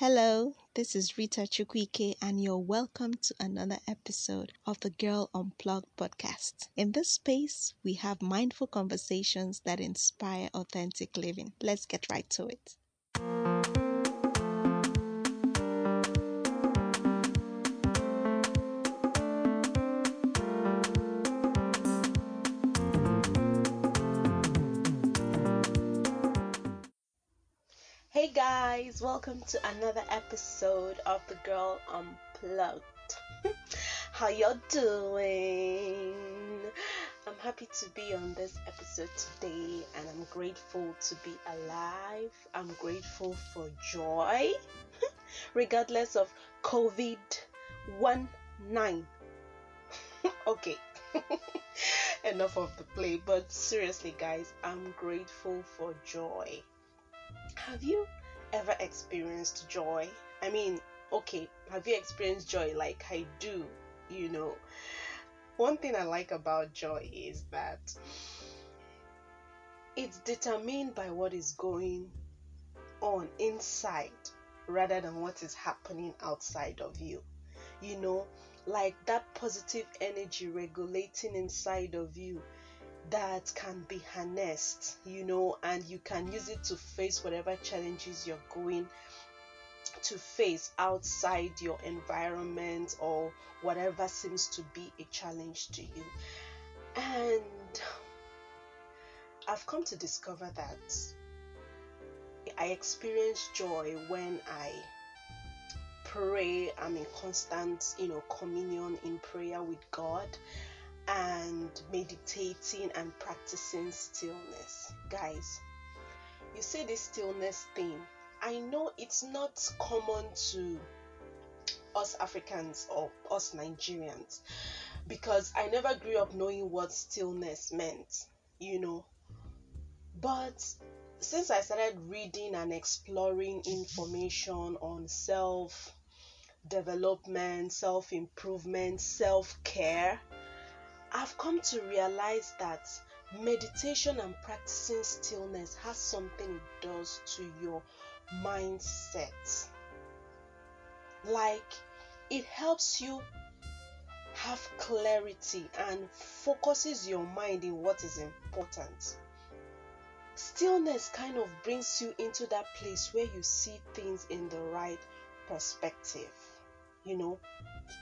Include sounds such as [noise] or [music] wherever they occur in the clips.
Hello, this is Rita Chukwuike, and you're welcome to another episode of the Girl Unplugged podcast. In this space, we have mindful conversations that inspire authentic living. Let's get right to it. Welcome to another episode of the Girl Unplugged. [laughs] How y'all doing? I'm happy to be on this episode today and I'm grateful to be alive. I'm grateful for joy, [laughs] regardless of COVID 1 9. [laughs] okay, enough of the play, but seriously, guys, I'm grateful for joy have you ever experienced joy? I mean, okay, have you experienced joy like I do? You know, one thing I like about joy is that it's determined by what is going on inside rather than what is happening outside of you. You know, like that positive energy regulating inside of you that can be harnessed, you know, and you can use it to face whatever challenges you're going to face outside your environment or whatever seems to be a challenge to you. And I've come to discover that I experience joy when I pray. I'm in constant, you know, communion in prayer with God and meditating and practicing stillness. Guys, you see this stillness thing. I know it's not common to us Africans or us Nigerians because I never grew up knowing what stillness meant, you know. But since I started reading and exploring information on self development, self improvement, self care, I've come to realize that meditation and practicing stillness has something it does to your mindset. Like it helps you have clarity and focuses your mind in what is important. Stillness kind of brings you into that place where you see things in the right perspective. You know,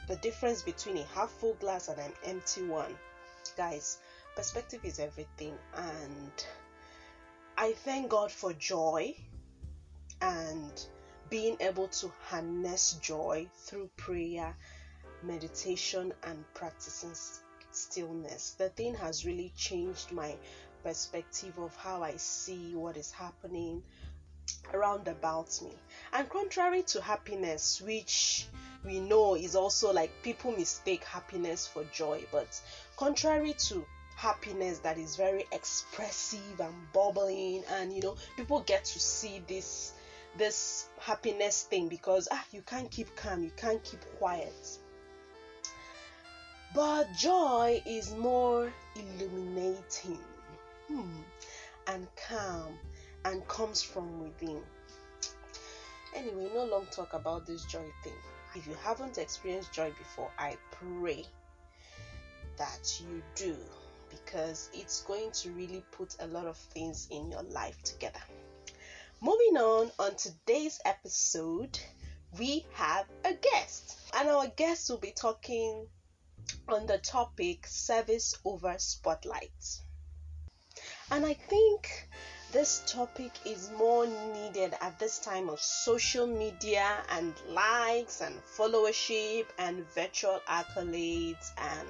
the difference between a half full glass and an empty one. Guys, perspective is everything, and I thank God for joy and being able to harness joy through prayer, meditation, and practicing stillness. The thing has really changed my perspective of how I see what is happening around about me. And contrary to happiness, which we know is also like people mistake happiness for joy, but contrary to happiness that is very expressive and bubbling and you know people get to see this this happiness thing because ah you can't keep calm you can't keep quiet. But joy is more illuminating hmm, and calm and comes from within. Anyway no long talk about this joy thing if you haven't experienced joy before, I pray that you do because it's going to really put a lot of things in your life together. Moving on, on today's episode, we have a guest, and our guest will be talking on the topic service over spotlight. And I think this topic is more needed at this time of social media and likes and followership and virtual accolades and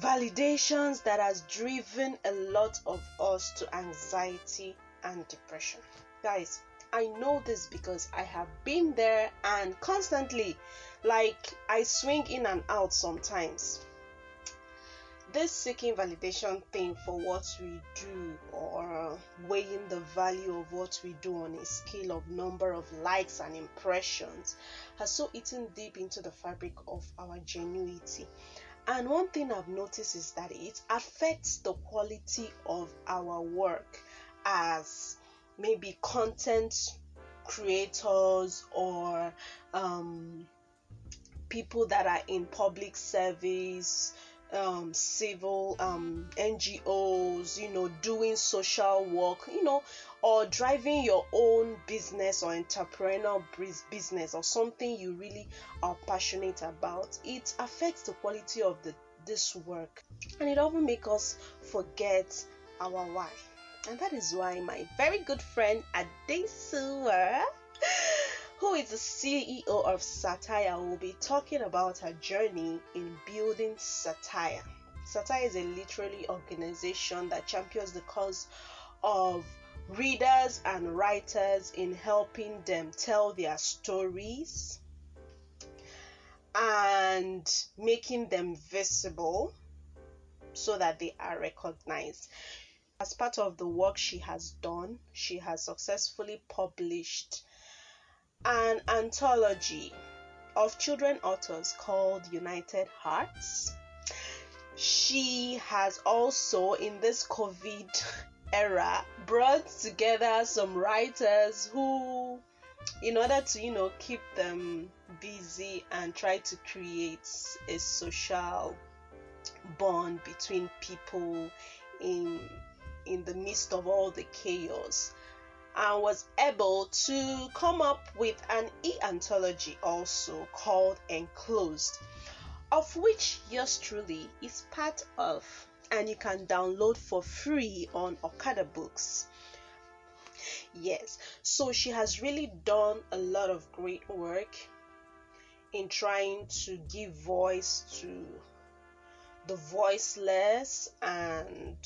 validations that has driven a lot of us to anxiety and depression. Guys, I know this because I have been there and constantly like I swing in and out sometimes this seeking validation thing for what we do or weighing the value of what we do on a scale of number of likes and impressions has so eaten deep into the fabric of our genuity and one thing i've noticed is that it affects the quality of our work as maybe content creators or um, people that are in public service um, civil um, NGOs, you know, doing social work, you know, or driving your own business or entrepreneurial business or something you really are passionate about, it affects the quality of the this work and it often makes us forget our why. And that is why my very good friend Adesuwa who is the CEO of Satayaa, will be talking about her journey in building Satayaa. Satayaa is a literary organization that champions the cause of readers and writers in helping them tell their stories and making them visible so that they are recognized. As part of the work she has done, she has successfully published an anthology of children authors called United Hearts. She has also, in this COVID era, brought together some writers who, in order to, you know, keep them busy and try to create a social bond between people in in the midst of all the chaos and was able to come up with an e anthology also called Enclosed, of which yours truly is part of, and you can download for free on Okada Books. Yes, so she has really done a lot of great work in trying to give voice to the voiceless and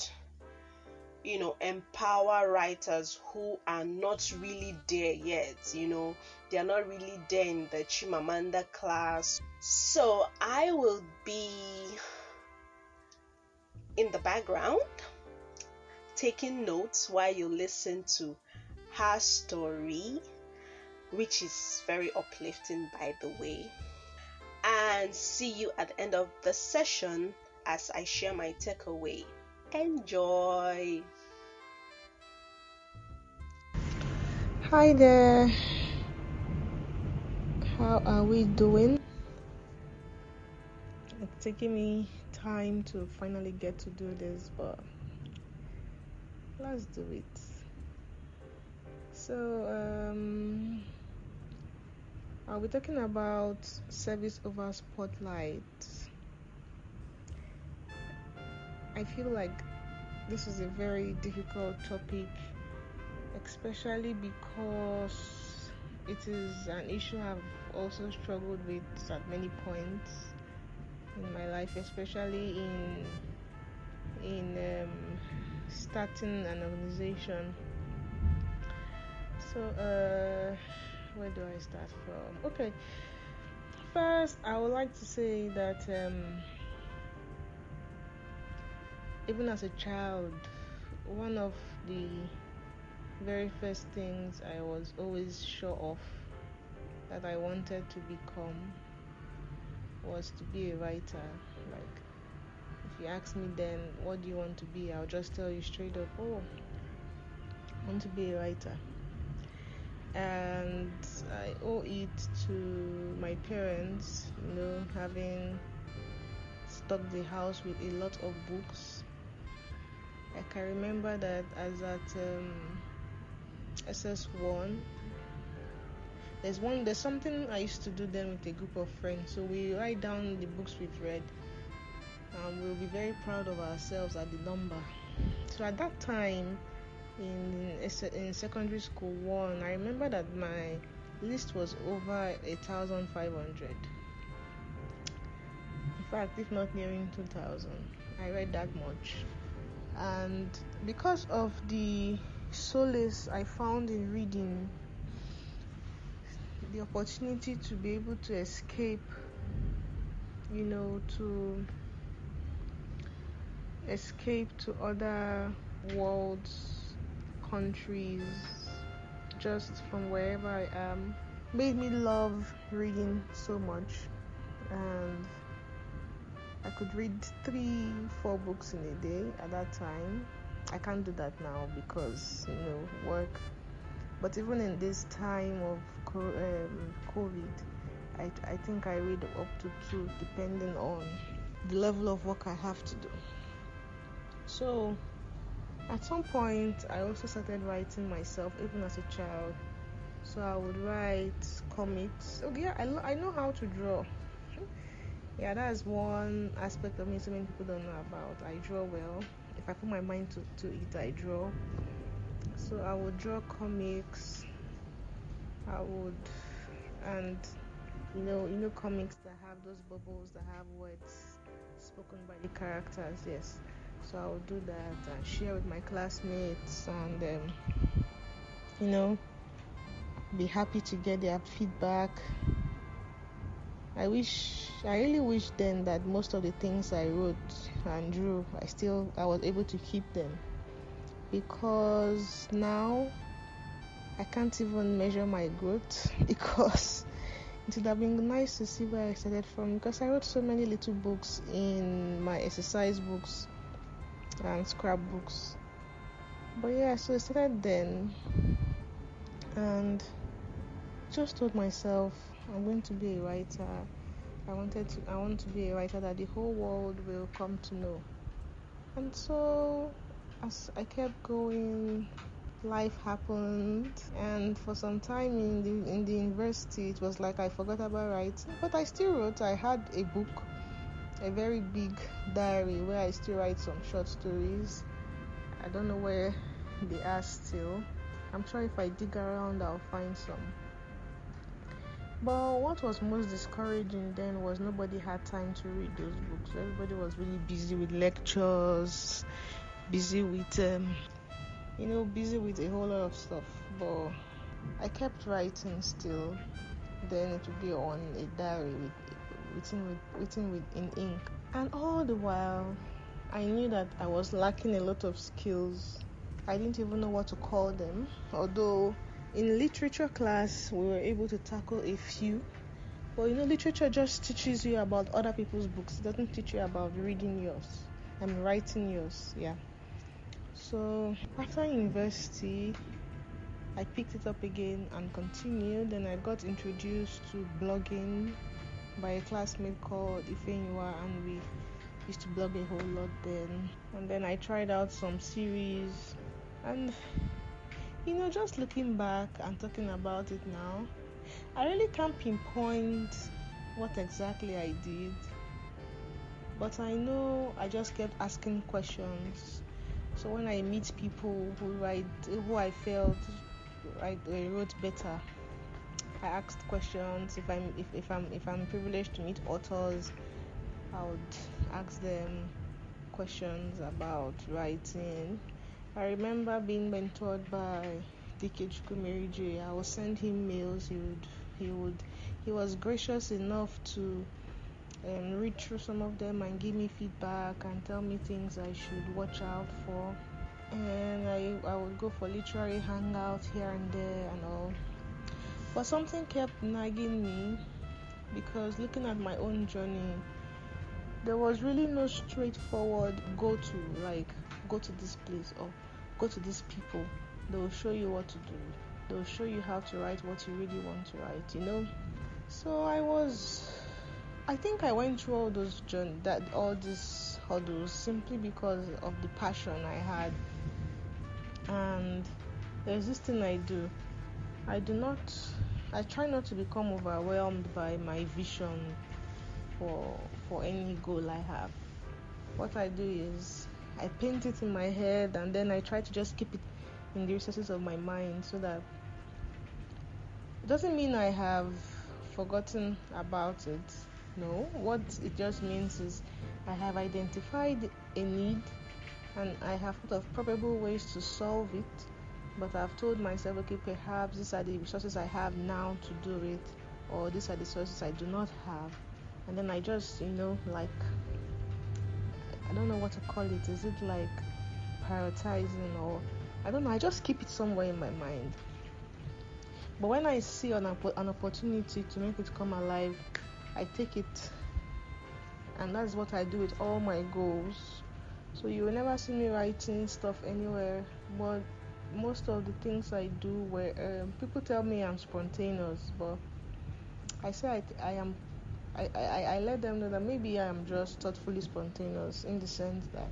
you know empower writers who are not really there yet you know. They are not really there in the chimamanda class. So i will be in the background taking notes while you listen to her story which is very uplifting by the way. And see you at the end of the session as i share my takeaway. Enjoy Hi there, how are we doing? It's taking me time to finally get to do this, but let's do it. So, um, I'll be talking about service over spotlight. I feel like this is a very difficult topic especially because it is an issue I've also struggled with at many points in my life, especially in in um, starting an organization. So, uh, where do I start from? Okay, first, I would like to say that um, even as a child, one of the very first things I was always sure of that I wanted to become was to be a writer. Like, if you ask me then, what do you want to be? I'll just tell you straight up, oh, I want to be a writer. And I owe it to my parents, you know, having stocked the house with a lot of books. I can remember that as at um, SS1. There's one. There's something I used to do then with a group of friends. So we write down the books we've read, and we'll be very proud of ourselves at the number. So at that time, in in secondary school one, I remember that my list was over a thousand five hundred. In fact, if not nearing two thousand, I read that much, and because of the solace I found in reading, the opportunity to be able to escape, you know, to escape to other worlds, countries, just from wherever I am, made me love reading so much. And I could read three, four books in a day at that time I can't do that now because you know work But even in this time of um, COVID, I, I think I read up to two, depending on the level of work I have to do. So, at some point, I also started writing myself, even as a child. So I would write comics. Oh yeah, I, I know how to draw. [laughs] yeah, that's one aspect of me so many people don't know about. I draw well. If I put my mind to, to it, I draw. So I would draw comics. I would, and you know, you know, comics that have those bubbles that have words spoken by the characters. Yes. So I would do that and share with my classmates, and um, you know, be happy to get their feedback. I wish, I really wish then that most of the things I wrote and drew, I still, I was able to keep them because now I can't even measure my growth [laughs] because it would have been nice to see where I started from because I wrote so many little books in my exercise books and scrapbooks. But yeah, so I started then and just told myself I'm going to be a writer. I wanted to I want to be a writer that the whole world will come to know. And so as I kept going life happened. And for some time in the in the university it was like I forgot about writing. But I still wrote. I had a book a very big diary where I still write some short stories. I don't know where they are still. I'm sure if I dig around I'll find some but what was most discouraging then was nobody had time to read those books. Everybody was really busy with lectures, busy with, um, you know, busy with a whole lot of stuff. But I kept writing still. Then it would be on a diary with written with written with in ink. And all the while, I knew that I was lacking a lot of skills. I didn't even know what to call them, although in literature class we were able to tackle a few. But you know literature just teaches you about other people's books. It doesn't teach you about reading yours and writing yours yeah. So after university i picked it up again and continued. And i got introduced to blogging by a classmate called Ifenyua and we used to blog a whole lot then. And then i tried out some series and you know, just looking back and talking about it now, I really can't pinpoint what exactly I did. But I know I just kept asking questions. So when I meet people who write, who I felt I uh, wrote better, I asked questions. If I'm if, if I'm if I'm privileged to meet authors, I would ask them questions about writing I remember being mentored by Dike Chukwumerije. I would send him mails. He would, he would, he was gracious enough to um, read through some of them and give me feedback and tell me things I should watch out for. And I, I would go for literary hangouts here and there and all. But something kept nagging me because looking at my own journey, there was really no straightforward go to like go to this place or go to these people. They will show you what to do. They will show you how to write what you really want to write, you know? So I was I think I went through all those journey that all these hurdles simply because of the passion I had. And there's this thing I do. I do not I try not to become overwhelmed by my vision for for any goal I have. What I do is I paint it in my head and then I try to just keep it in the recesses of my mind so that it doesn't mean I have forgotten about it. No, what it just means is I have identified a need and I have thought of probable ways to solve it, but I've told myself, okay, perhaps these are the resources I have now to do it, or these are the resources I do not have, and then I just, you know, like I don't know what to call it. Is it like prioritizing or I don't know. I just keep it somewhere in my mind. But when I see an, an opportunity to make it come alive, I take it, and that's what I do with all my goals. So you will never see me writing stuff anywhere, but most of the things I do where um, people tell me I'm spontaneous, but I say I, I am. I, I, I let them know that maybe I am just thoughtfully spontaneous in the sense that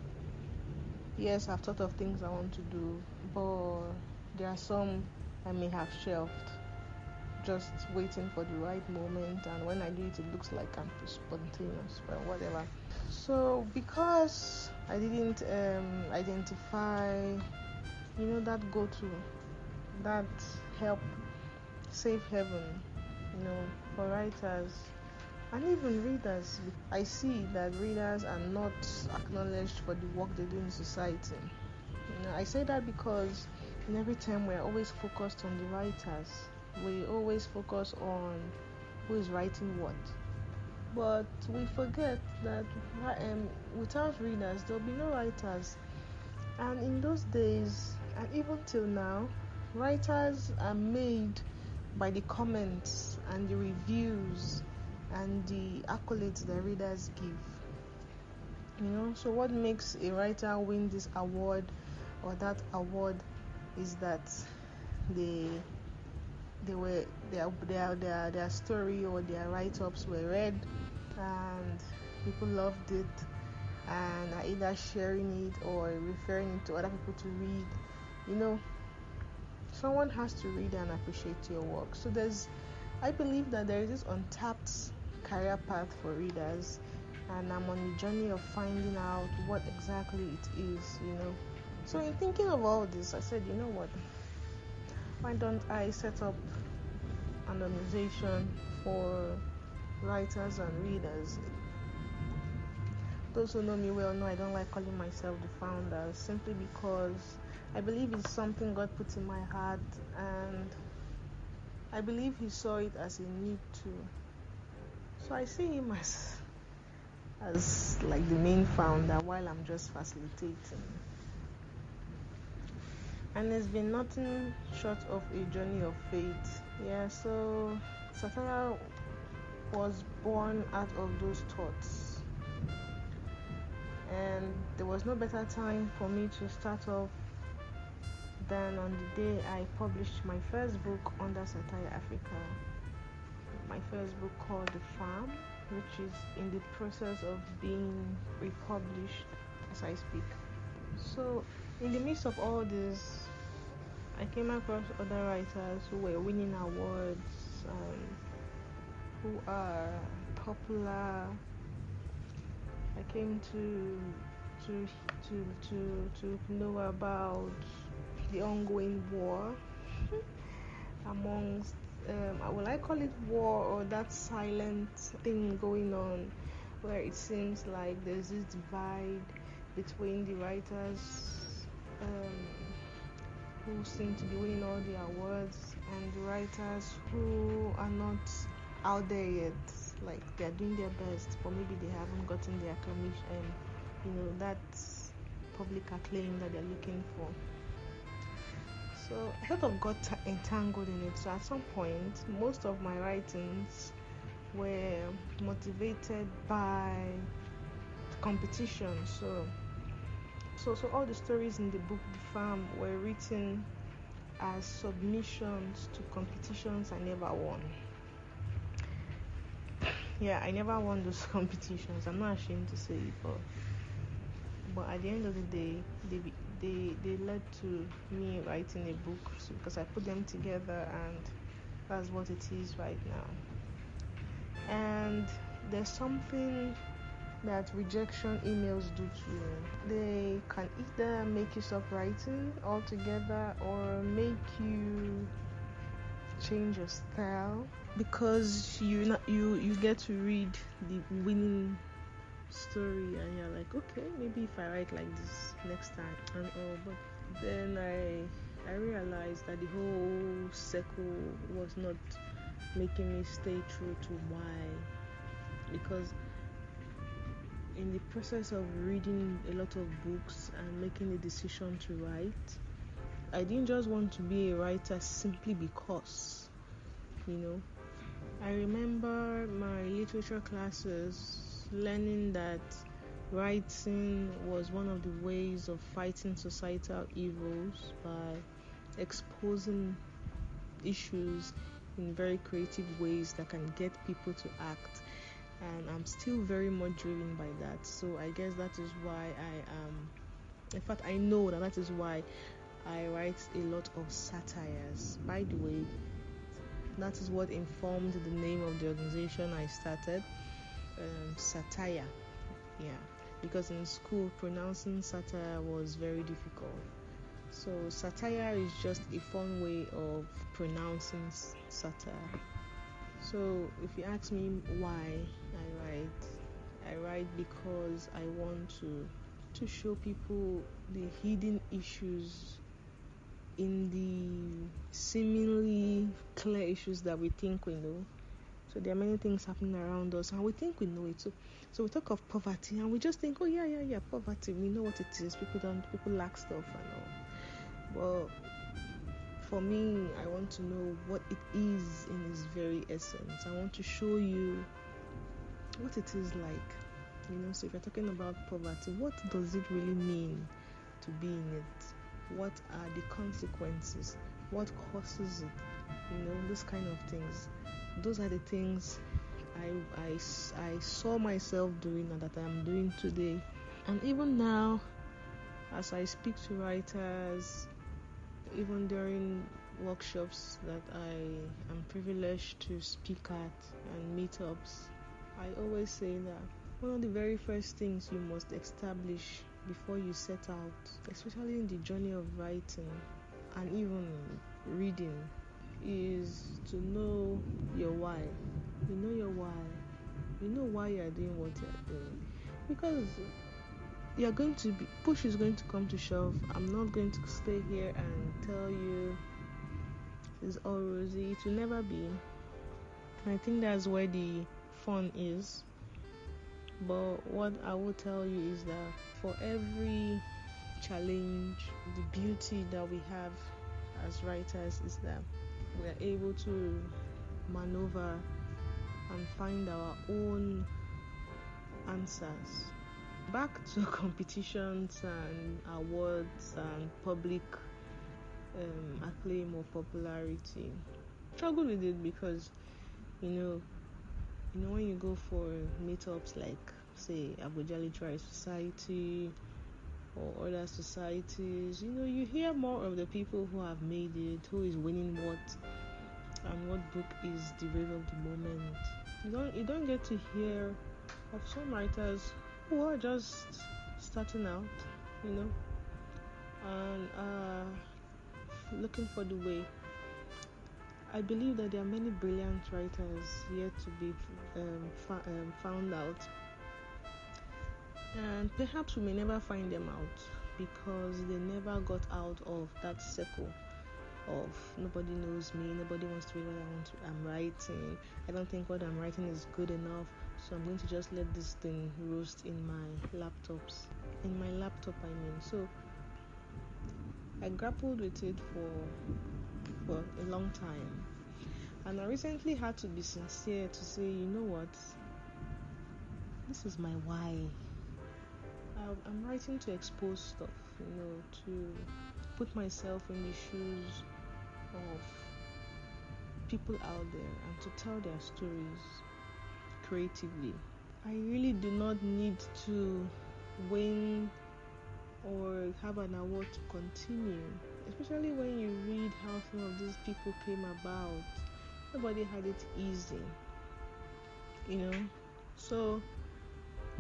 yes, I've thought of things I want to do, but there are some I may have shelved, just waiting for the right moment. And when I do it, it looks like I'm spontaneous, but whatever. So because I didn't um, identify, you know, that go to, that help save heaven, you know, for writers and even readers. I see that readers are not acknowledged for the work they do in society. I say that because in every time we're always focused on the writers, we always focus on who is writing what. But we forget that um, without readers, there'll be no writers. And in those days, and even till now, writers are made by the comments and the reviews and the accolades the readers give. You know, so what makes a writer win this award or that award is that they they were their their their, their story or their write-ups were read and people loved it and are either sharing it or referring it to other people to read. You know, someone has to read and appreciate your work. So there's I believe that there is this untapped career path for readers and I'm on the journey of finding out what exactly it is, you know. So in thinking of all this, I said, you know what? Why don't I set up an organization for writers and readers? Those who know me well know I don't like calling myself the founder simply because I believe it's something God put in my heart and I believe He saw it as a need to. So I see Him as as like the main founder while I'm just facilitating. And it's been nothing short of a journey of faith. Yeah, so Satayaa was born out of those thoughts. And there was no better time for me to start off than on the day I published my first book under Satayaa Africa. My first book called The Farm which is in the process of being republished as I speak. So, in the midst of all this, I came across other writers who were winning awards, who are popular. I came to to to to to know about the ongoing war [laughs] amongst um, will I call it war or that silent thing going on where it seems like there's this divide between the writers um, who seem to be winning all the awards and the writers who are not out there yet? Like they're doing their best but maybe they haven't gotten their commission you know that public acclaim that they're looking for so I sort of got entangled in it. So at some point, most of my writings were motivated by competition. So, so, so all the stories in the book The Farm were written as submissions to competitions I never won. Yeah, I never won those [laughs] competitions. I'm not ashamed to say it, but but at the end of the day, they they they led to me writing a book because I put them together and that's what it is right now. And there's something that rejection emails do to you. They can either make you stop writing altogether or make you change your style because you you you get to read the winning story and you're like okay maybe if i write like this next time and all but then i i realized that the whole circle was not making me stay true to why. Because in the process of reading a lot of books and making the decision to write i didn't just want to be a writer simply because you know. I remember my literature classes learning that writing was one of the ways of fighting societal evils by exposing issues in very creative ways that can get people to act and I'm still very much driven by that. So I guess that is why I am. In fact, I know that that is why I write a lot of satires. By the way, that is what informed the name of the organization I started, um, Satayaa. Yeah, because in school pronouncing satire was very difficult. So Satayaa is just a fun way of pronouncing satire. So if you ask me why I write, I write because I want to to show people the hidden issues in the seemingly clear issues that we think we know. So there are many things happening around us, and we think we know it. So, so we talk of poverty, and we just think, oh yeah, yeah, yeah, poverty. We know what it is. People don't, people lack stuff and all. Well, for me, I want to know what it is in its very essence. I want to show you what it is like. You know, so if you're talking about poverty, what does it really mean to be in it? What are the consequences? What causes it? You know, those kind of things. Those are the things I, I, I saw myself doing and that I'm doing today. And even now, as I speak to writers, even during workshops that I am privileged to speak at and meetups, I always say that one of the very first things you must establish before you set out, especially in the journey of writing and even reading, is to know your why. You know your why. You know why you are doing what you are doing. Because you're going to be push is going to come to shove. I'm not going to stay here and tell you it's all rosy. It will never be. I think that's where the fun is. But what I will tell you is that for every challenge, the beauty that we have as writers is that we are able to maneuver and find our own answers back to [laughs] competitions and awards and public um, acclaim or popularity. Struggle with it because you know, you know when you go for meetups like say Abuja Literary Society or other societies, you know, you hear more of the people who have made it, who is winning what, and what book is the wave of the moment. You don't you don't get to hear of some writers who are just starting out, you know, and uh, looking for the way. I believe that there are many brilliant writers yet to be um, fa- um, found out, and perhaps we may never find them out because they never got out of that circle of nobody knows me, nobody wants to read what I want to, I'm writing. I don't think what I'm writing is good enough, so I'm going to just let this thing roast in my laptops. In my laptop, I mean. So I grappled with it for for a long time, and I recently had to be sincere to say, you know what, this is my why. Um, I'm writing to expose stuff, you know, to put myself in the shoes of people out there and to tell their stories creatively. I really do not need to win or have an award to continue, especially when you read how some of these people came about. Nobody had it easy, you know. So,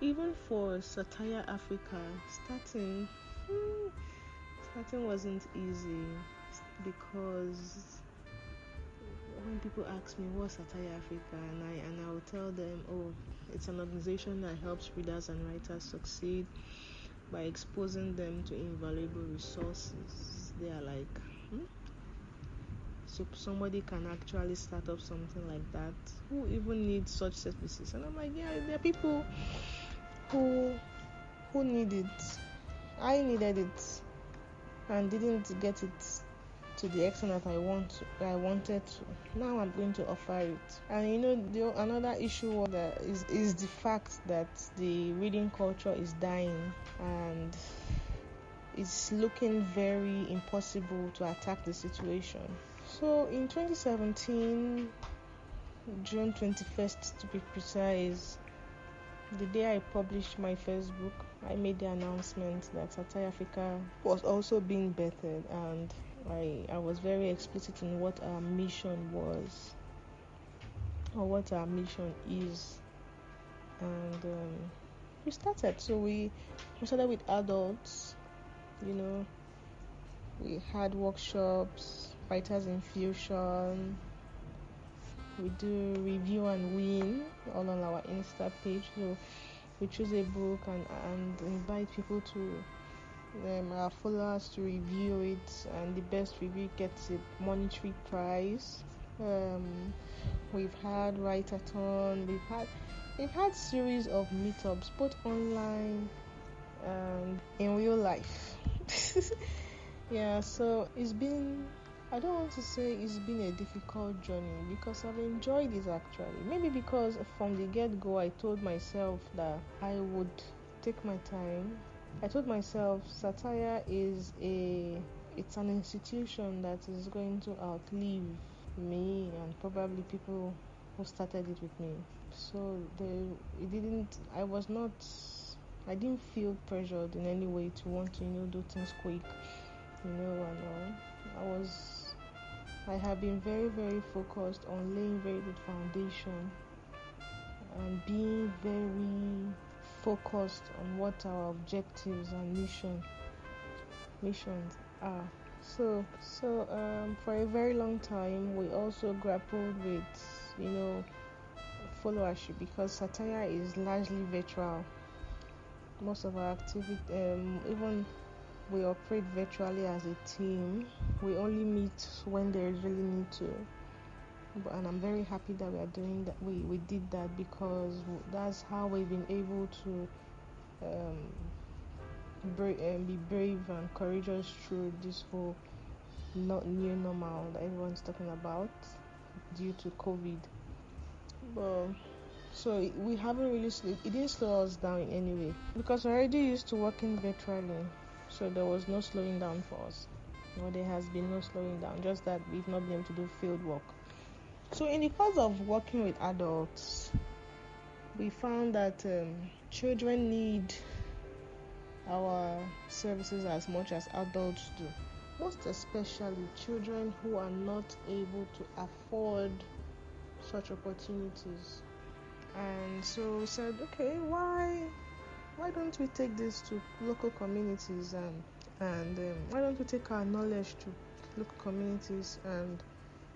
even for Satayaa Africa, starting hmm, starting wasn't easy because when people ask me what's Satayaa Africa and I and I will tell them, oh, it's an organization that helps readers and writers succeed by exposing them to invaluable resources. They are like, hmm? so somebody can actually start up something like that. Who even needs such services? And I'm like, yeah, there are people who who need it. I needed it and didn't get it to the extent that I want I wanted to. Now I'm going to offer it. And you know, the, another issue is is the fact that the reading culture is dying, and it's looking very impossible to attack the situation. So in 2017, June 21st to be precise, the day I published my first book, I made the announcement that Satayaa Africa was also being bettered, and I, I was very explicit in what our mission was or what our mission is. And um, we started. So we, we started with adults, you know, we had workshops, writers infusion, we do review and win all on our Insta page. So we choose a book and, and invite people to um, our followers to review it, and the best review gets a monetary prize. Um, we've had write-a-thon, we've had we've had series of meetups, both online and in real life. [laughs] yeah, so it's been I don't want to say it's been a difficult journey because I've enjoyed it actually. Maybe because from the get go, I told myself that I would take my time. I told myself Satayaa is a it's an institution that is going to outlive me and probably people who started it with me. So the it didn't I was not I didn't feel pressured in any way to want to you know do things quick, you know, and all. I was I have been very, very focused on laying very good foundation and being very focused on what our objectives and mission missions are. So, so um, for a very long time, we also grappled with, you know, followership because Satayaa is largely virtual. Most of our activity, um, even we operate virtually as a team. We only meet when there is really need to. But, and I'm very happy that we are doing that. We we did that because that's how we've been able to um, bra- um, be brave and courageous through this whole not new normal that everyone's talking about due to COVID. But so we haven't really it didn't slow us down in any way because we're already used to working virtually so there was no slowing down for us. No, there has been no slowing down, just that we've not been able to do field work. So, in the course of working with adults, we found that um, children need our services as much as adults do. Most especially children who are not able to afford such opportunities. And so we said, okay, why why don't we take this to local communities and and um, why don't we take our knowledge to local communities and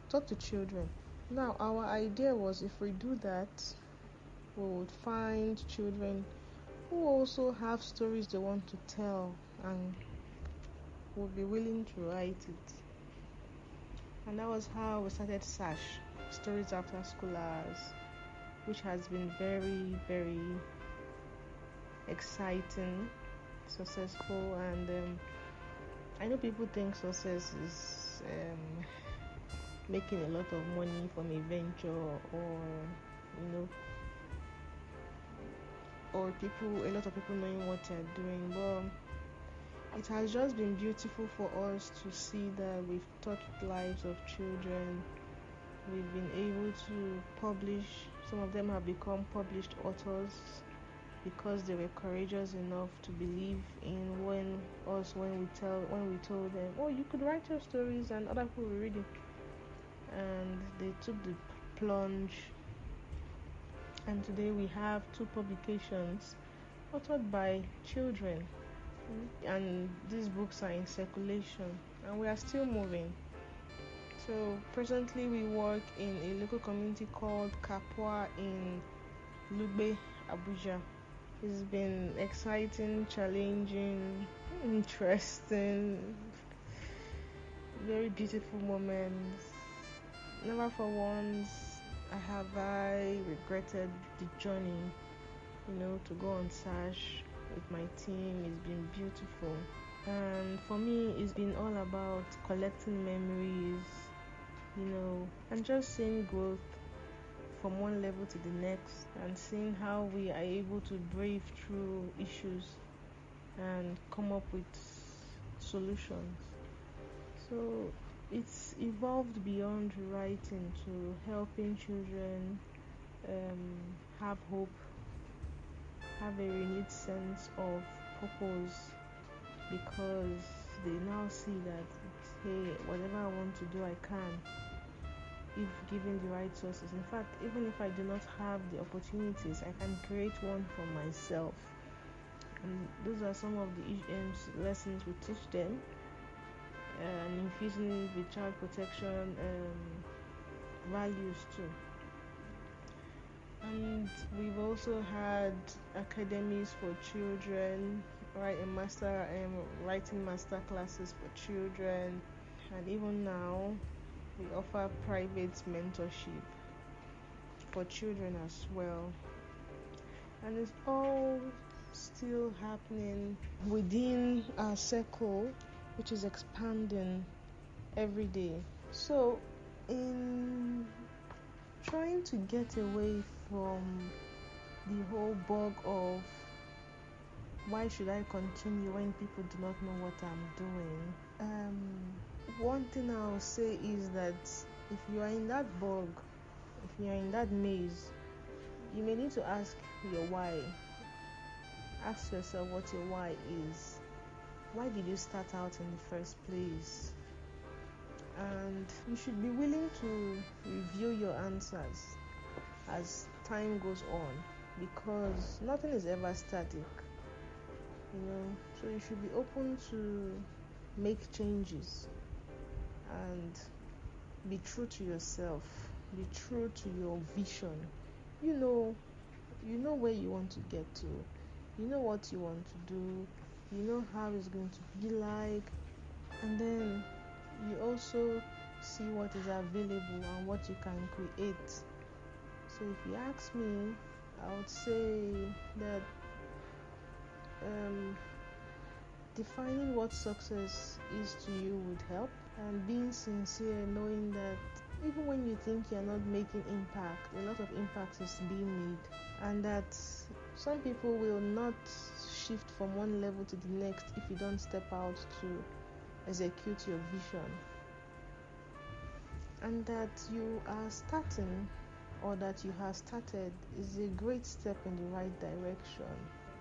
talk to children? Now our idea was if we do that we would find children who also have stories they want to tell and would be willing to write it. And that was how we started sash stories after schoolers which has been very very exciting, successful, and um, I know people think success is um, making a lot of money from a venture or you know or people a lot of people knowing what they're doing but it has just been beautiful for us to see that we've touched lives of children. We've been able to publish some of them have become published authors because they were courageous enough to believe in when us when we tell when we told them oh you could write your stories and other people will read it. And they took the plunge. And today we have two publications authored by children. And these books are in circulation. And we are still moving. So presently we work in a local community called Kapwa in Lugbe, Abuja. It's been exciting, challenging, interesting, very beautiful moments. Never for once I have I regretted the journey, you know, to go on Sash with my team. It's been beautiful. And for me, it's been all about collecting memories, you know, and just seeing growth from one level to the next and seeing how we are able to brave through issues and come up with solutions. So it's evolved beyond writing to helping children um, have hope, have a renewed sense of purpose because they now see that hey, whatever I want to do, I can if given the right sources. In fact, even if I do not have the opportunities, I can create one for myself. And those are some of the um, lessons we teach them, and infusing the child protection um, values too. And we've also had academies for children, right? A master um, writing master classes for children, and even now we offer private mentorship for children as well. And it's all still happening within our circle, which is expanding every day. So, in trying to get away from the whole bug of why should I continue when people do not know what I'm doing, um, one thing I'll say is that if you are in that bog, if you are in that maze, you may need to ask your why. Ask yourself what your why is. Why did you start out in the first place? And you should be willing to review your answers as time goes on because nothing is ever static. You know, so you should be open to make changes and be true to yourself be true to your vision. You know you know where you want to get to. You know what you want to do. You know how it's going to be like. And then you also see what is available and what you can create. So if you ask me i would say that um, defining what success is to you would help and being sincere, knowing that even when you think you're not making impact, a lot of impact is being made, and that some people will not shift from one level to the next if you don't step out to execute your vision, and that you are starting or that you have started is a great step in the right direction.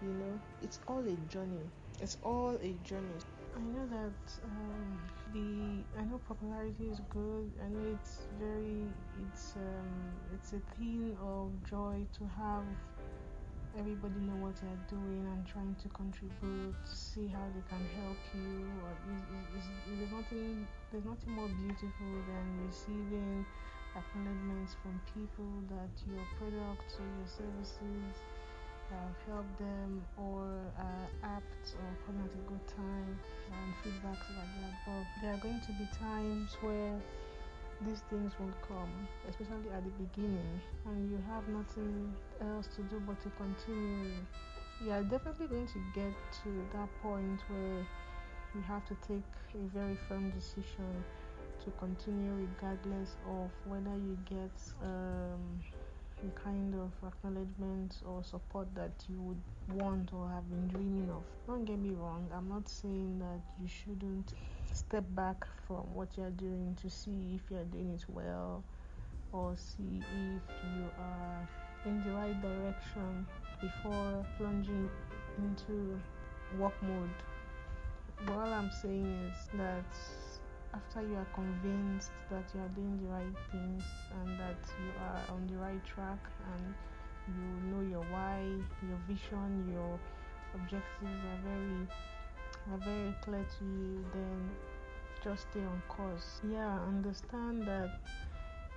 You know, it's all a journey. It's all a journey. I know that um, the I know popularity is good. I know it's very it's um, it's a thing of joy to have everybody know what they're doing and trying to contribute, see how they can help you. Or is, is, is, there's nothing there's nothing more beautiful than receiving acknowledgements from people that your products or your services have helped them or are apt or come at a good time and feedbacks like that. But there are going to be times where these things won't come, especially at the beginning, and you have nothing else to do but to continue. You are definitely going to get to that point where you have to take a very firm decision to continue regardless of whether you get um, kind of acknowledgement or support that you would want or have been dreaming of. Don't get me wrong, I'm not saying that you shouldn't step back from what you're doing to see if you're doing it well or see if you are in the right direction before plunging into work mode. But all I'm saying is that after you are convinced that you are doing the right things and that you are on the right track and you know your why, your vision, your objectives are very are very clear to you, then just stay on course. Yeah, understand that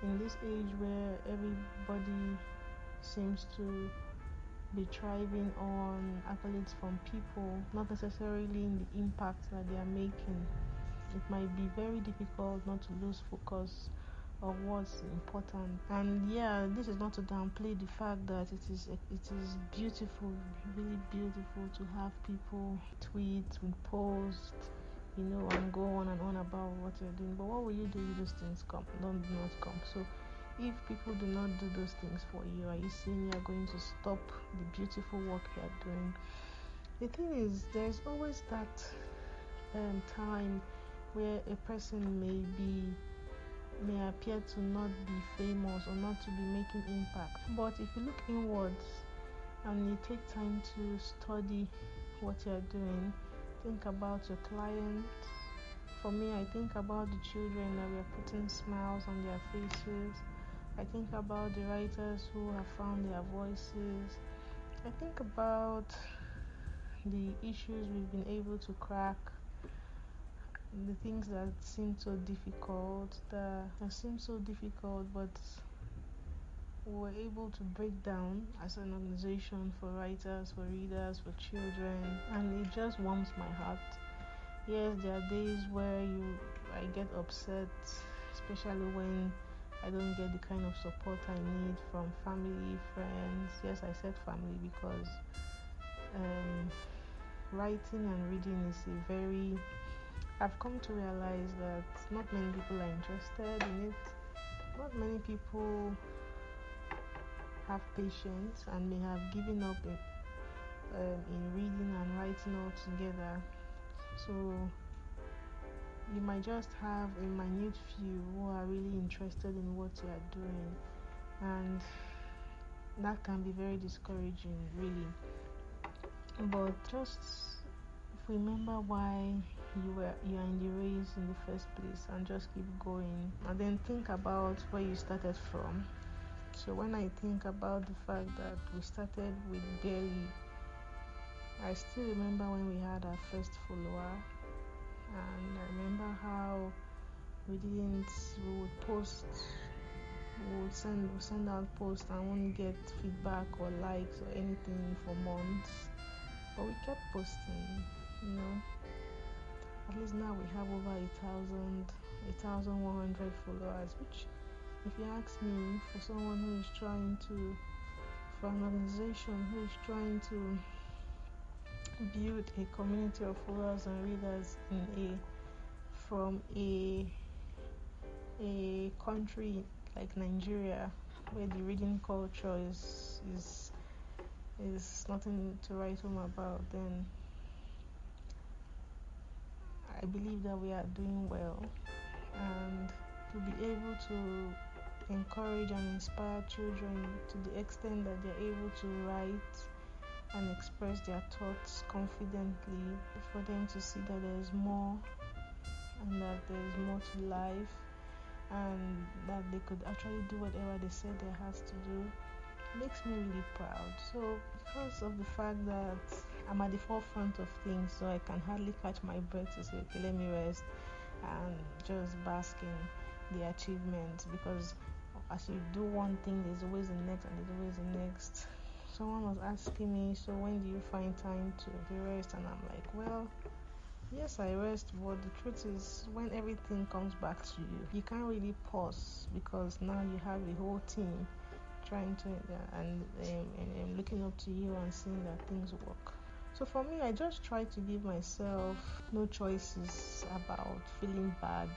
in this age where everybody seems to be thriving on accolades from people, not necessarily in the impact that they are making it might be very difficult not to lose focus of what's important. And yeah, this is not to downplay the fact that it is it is beautiful, really beautiful to have people tweet and post, you know, and go on and on about what you're doing. But what will you do if those things come? Don't not come. So if people do not do those things for you, are you saying you're going to stop the beautiful work you're doing? The thing is, there's always that um, time where a person may be may appear to not be famous or not to be making impact. But if you look inwards and you take time to study what you're doing, think about your clients. For me, I think about the children that we are putting smiles on their faces. I think about the writers who have found their voices. I think about the issues we've been able to crack the things that seem so difficult that, seem so difficult but we were able to break down as an organization for writers for readers for children and it just warms my heart. Yes there are days where you i get upset especially when i don't get the kind of support i need from family friends. Yes i said family because um, writing and reading is a very I've come to realize that not many people are interested in it. Not many people have patience and may have given up in, um, in reading and writing altogether. So you might just have a minute few who are really interested in what you are doing, and that can be very discouraging, really. But just remember why you were you are in the race in the first place and just keep going and then think about where you started from. So when i think about the fact that we started with barely i still remember when we had our first follower and i remember how we didn't we would post we would send we send out posts and wouldn't get feedback or likes or anything for months. But we kept posting you know at least now we have over a thousand a thousand one hundred followers which if you ask me for someone who is trying to for an organization who is trying to build a community of followers and readers in a from a a country like Nigeria where the reading culture is is is nothing to write home about then I believe that we are doing well and to be able to encourage and inspire children to the extent that they're able to write and express their thoughts confidently for them to see that there is more and that there is more to life and that they could actually do whatever they said they has to do makes me really proud. So, because of the fact that I'm at the forefront of things, so I can hardly catch my breath to say, okay, let me rest and just bask in the achievements. Because as you do one thing, there's always the next, and there's always the next. Someone was asking me, so when do you find time to rest? And I'm like, well, Yes, I rest, but the truth is, when everything comes back to you, you can't really pause because now you have a whole team trying to and, um, and, and looking up to you and seeing that things work. So for me, I just try to give myself no choices about feeling bad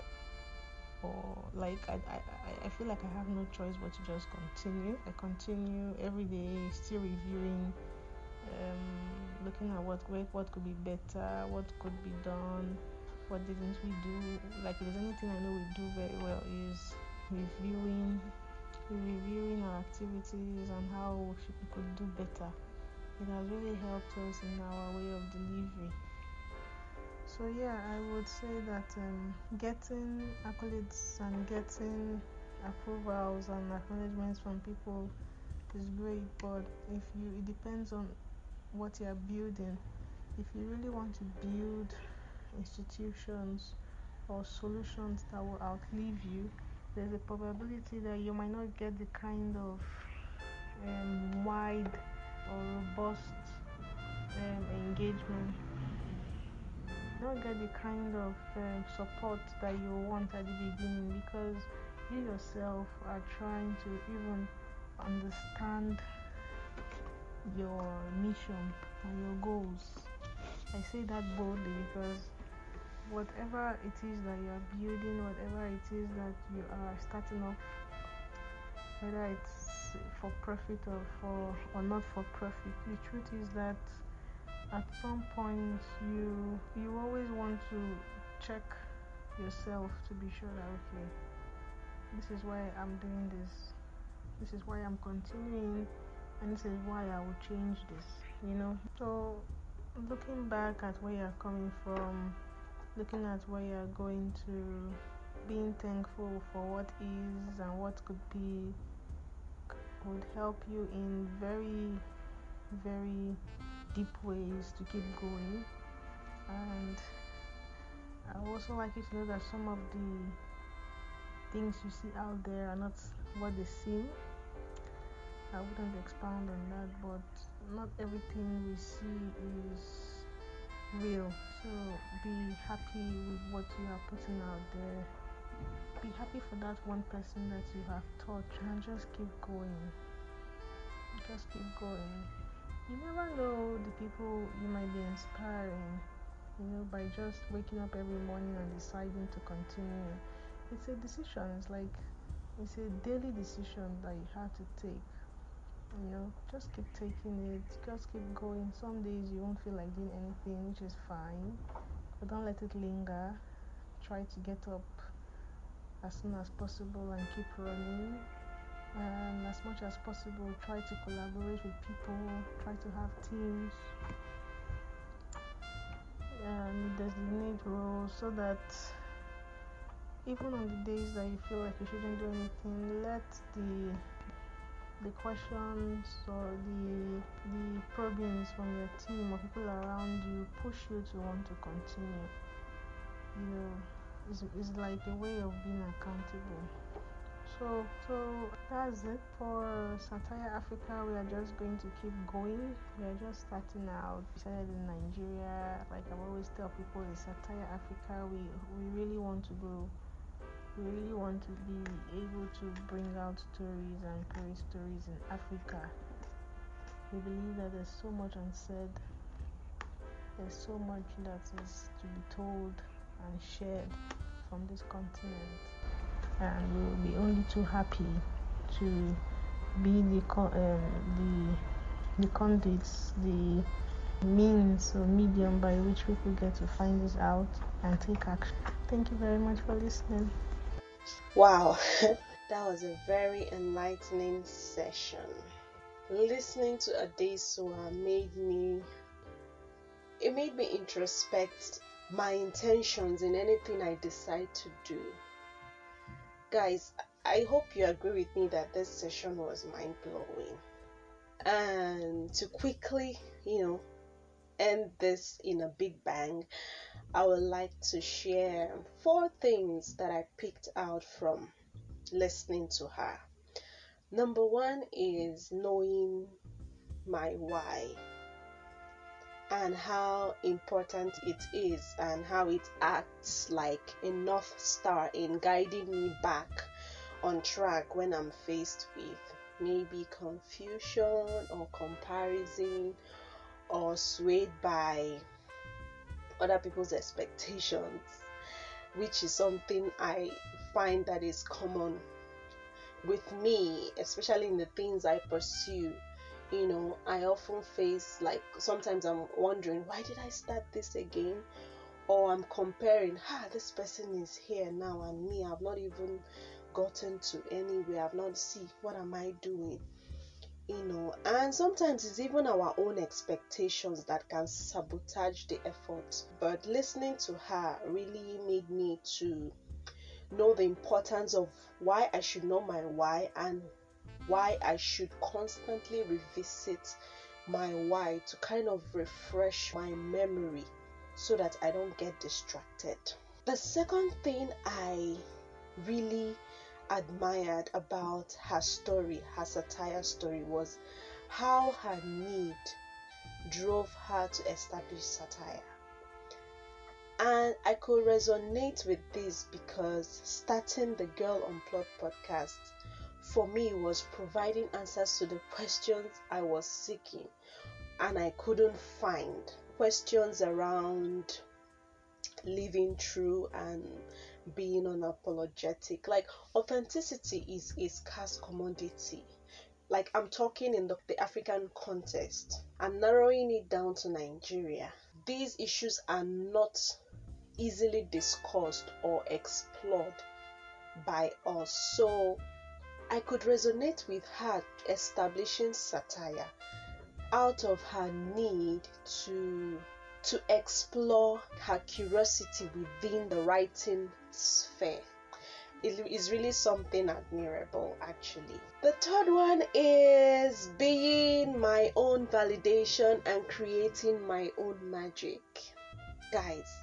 or like I, I, I feel like I have no choice but to just continue. I continue every day, still reviewing, um, looking at what what could be better, what could be done, what didn't we do. Like if there's anything I know we do very well is reviewing, reviewing our activities and how we could do better. It has really helped us in our way of delivery. So yeah, I would say that um, getting accolades and getting approvals and acknowledgements from people is great, but if you it depends on what you are building. If you really want to build institutions or solutions that will outlive you, there's a probability that you might not get the kind of um, wide or robust um, engagement not get the kind of um, support that you want at the beginning because you yourself are trying to even understand your mission and your goals. I say that boldly because whatever it is that you are building, whatever it is that you are starting off, whether it's for profit or for or not for profit, the truth is that at some point you you always want to check yourself to be sure that okay this is why i'm doing this. This is why i'm continuing and this is why i will change this you know? So looking back at where you're coming from looking at where you're going to being thankful for what is and what could be would help you in very very deep ways to keep going and I also like you to know that some of the things you see out there are not what they seem. I wouldn't expound on that, but not everything we see is real. So be happy with what you are putting out there. Be happy for that one person that you have touched and just keep going. Just keep going. You never know the people you might be inspiring you know, by just waking up every morning and deciding to continue. It's a decision, it's like it's a daily decision that you have to take. You know, just keep taking it, just keep going. Some days you won't feel like doing anything, which is fine, but don't let it linger. Try to get up as soon as possible and keep running. And as much as possible, try to collaborate with people, try to have teams, and designate roles so that even on the days that you feel like you shouldn't do anything, let the the questions or the the problems from your team or people around you push you to want to continue. You know, it's, it's like a way of being accountable. So, so that's it for Satayaa Africa. We are just going to keep going. We are just starting out. We started in Nigeria. Like I always tell people, in Satayaa Africa, we we really want to grow. We really want to be able to bring out stories and create stories in Africa. We believe that there's so much unsaid. There's so much that is to be told and shared from this continent and we will be only too happy to be the um, the the conduits, the means or medium by which people get to find this out and take action. Thank you very much for listening. Wow, [laughs] that was a very enlightening session. Listening to Adesuwa made me it made me introspect my intentions in anything I decide to do. Guys i hope you agree with me that this session was mind-blowing. And to quickly you know end this in a big bang i would like to share four things that i picked out from listening to her. Number one is knowing my why and how important it is and how it acts like a north star in guiding me back on track when I'm faced with maybe confusion or comparison or swayed by other people's expectations, which is something I find that is common with me, especially in the things I pursue you know i often face like sometimes i'm wondering why did i start this again? Or i'm comparing ah this person is here now and me i've not even gotten to anywhere. I've not see what am i doing? You know and sometimes it's even our own expectations that can sabotage the effort. But listening to her really made me to know the importance of why i should know my why and why I should constantly revisit my why to kind of refresh my memory so that I don't get distracted. The second thing I really admired about her story, her Satayaa story, was how her need drove her to establish Satayaa. And I could resonate with this because starting the Girl Unplugged podcast for me was providing answers to the questions I was seeking and I couldn't find. Questions around living true and being unapologetic. Like authenticity is a scarce commodity. like I'm talking in the, the African context and narrowing it down to Nigeria, these issues are not easily discussed or explored by us. So I could resonate with her establishing Satayaa out of her need to to explore her curiosity within the writing sphere. It is really something admirable actually. The third one is being my own validation and creating my own magic. Guys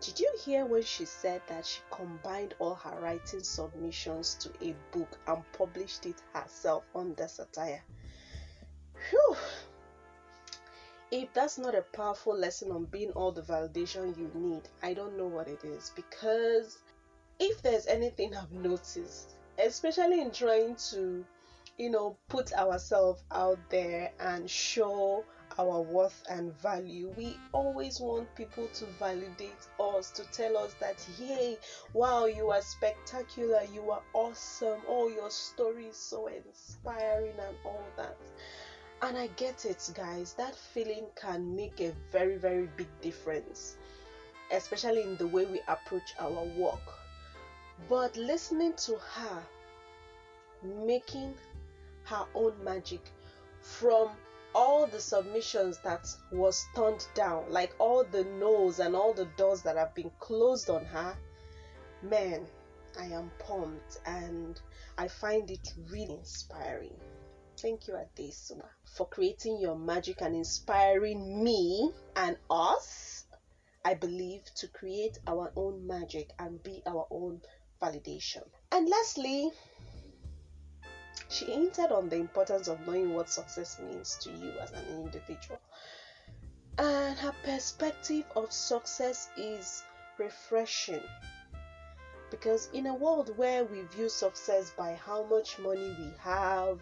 did you hear when she said that she combined all her writing submissions to a book and published it herself under Satayaa Whew. If that's not a powerful lesson on being all the validation you need, I don't know what it is. Because if there's anything I've noticed, especially in trying to, you know, put ourselves out there and show our worth and value. We always want people to validate us, to tell us that, yay, wow, you are spectacular, you are awesome, oh, your story is so inspiring, and all that. And I get it, guys, that feeling can make a very, very big difference, especially in the way we approach our work. But listening to her making her own magic from all the submissions that was turned down, like all the no's and all the doors that have been closed on her, man, I am pumped and I find it really inspiring. Thank you, Adesuwa, for creating your magic and inspiring me and us, I believe, to create our own magic and be our own validation. And lastly, she hinted on the importance of knowing what success means to you as an individual. And her perspective of success is refreshing. Because in a world where we view success by how much money we have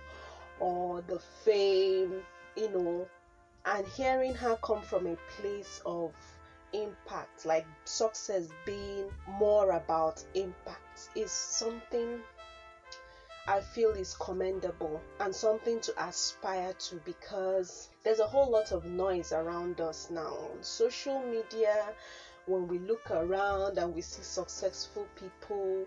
or the fame, you know, and hearing her come from a place of impact, like success being more about impact, is something I feel is commendable and something to aspire to because there's a whole lot of noise around us now on social media. When we look around and we see successful people,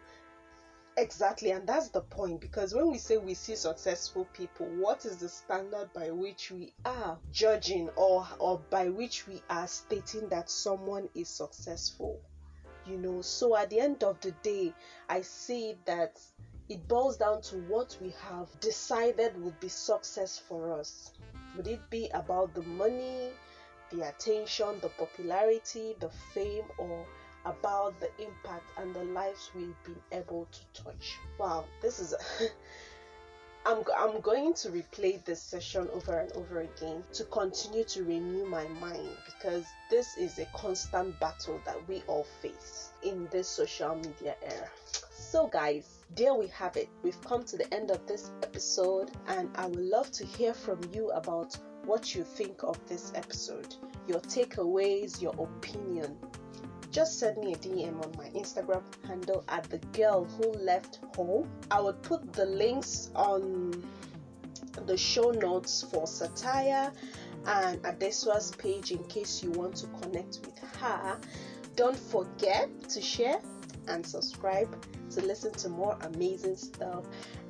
exactly, and that's the point because when we say we see successful people, what is the standard by which we are judging or, or by which we are stating that someone is successful? You know, so at the end of the day, I see that it boils down to what we have decided will be success for us. Would it be about the money, the attention, the popularity, the fame, or about the impact and the lives we've been able to touch? Wow, this is. [laughs] I'm, I'm going to replay this session over and over again to continue to renew my mind because this is a constant battle that we all face in this social media era. So, guys, there we have it. We've come to the end of this episode, and I would love to hear from you about what you think of this episode, your takeaways, your opinion. Just send me a DM on my Instagram handle at the girl who left home. I would put the links on the show notes for Satayaa and Adesuwa's page in case you want to connect with her. Don't forget to share and subscribe to listen to more amazing stuff.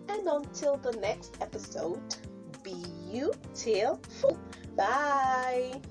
And until the next episode, be you till full. Bye.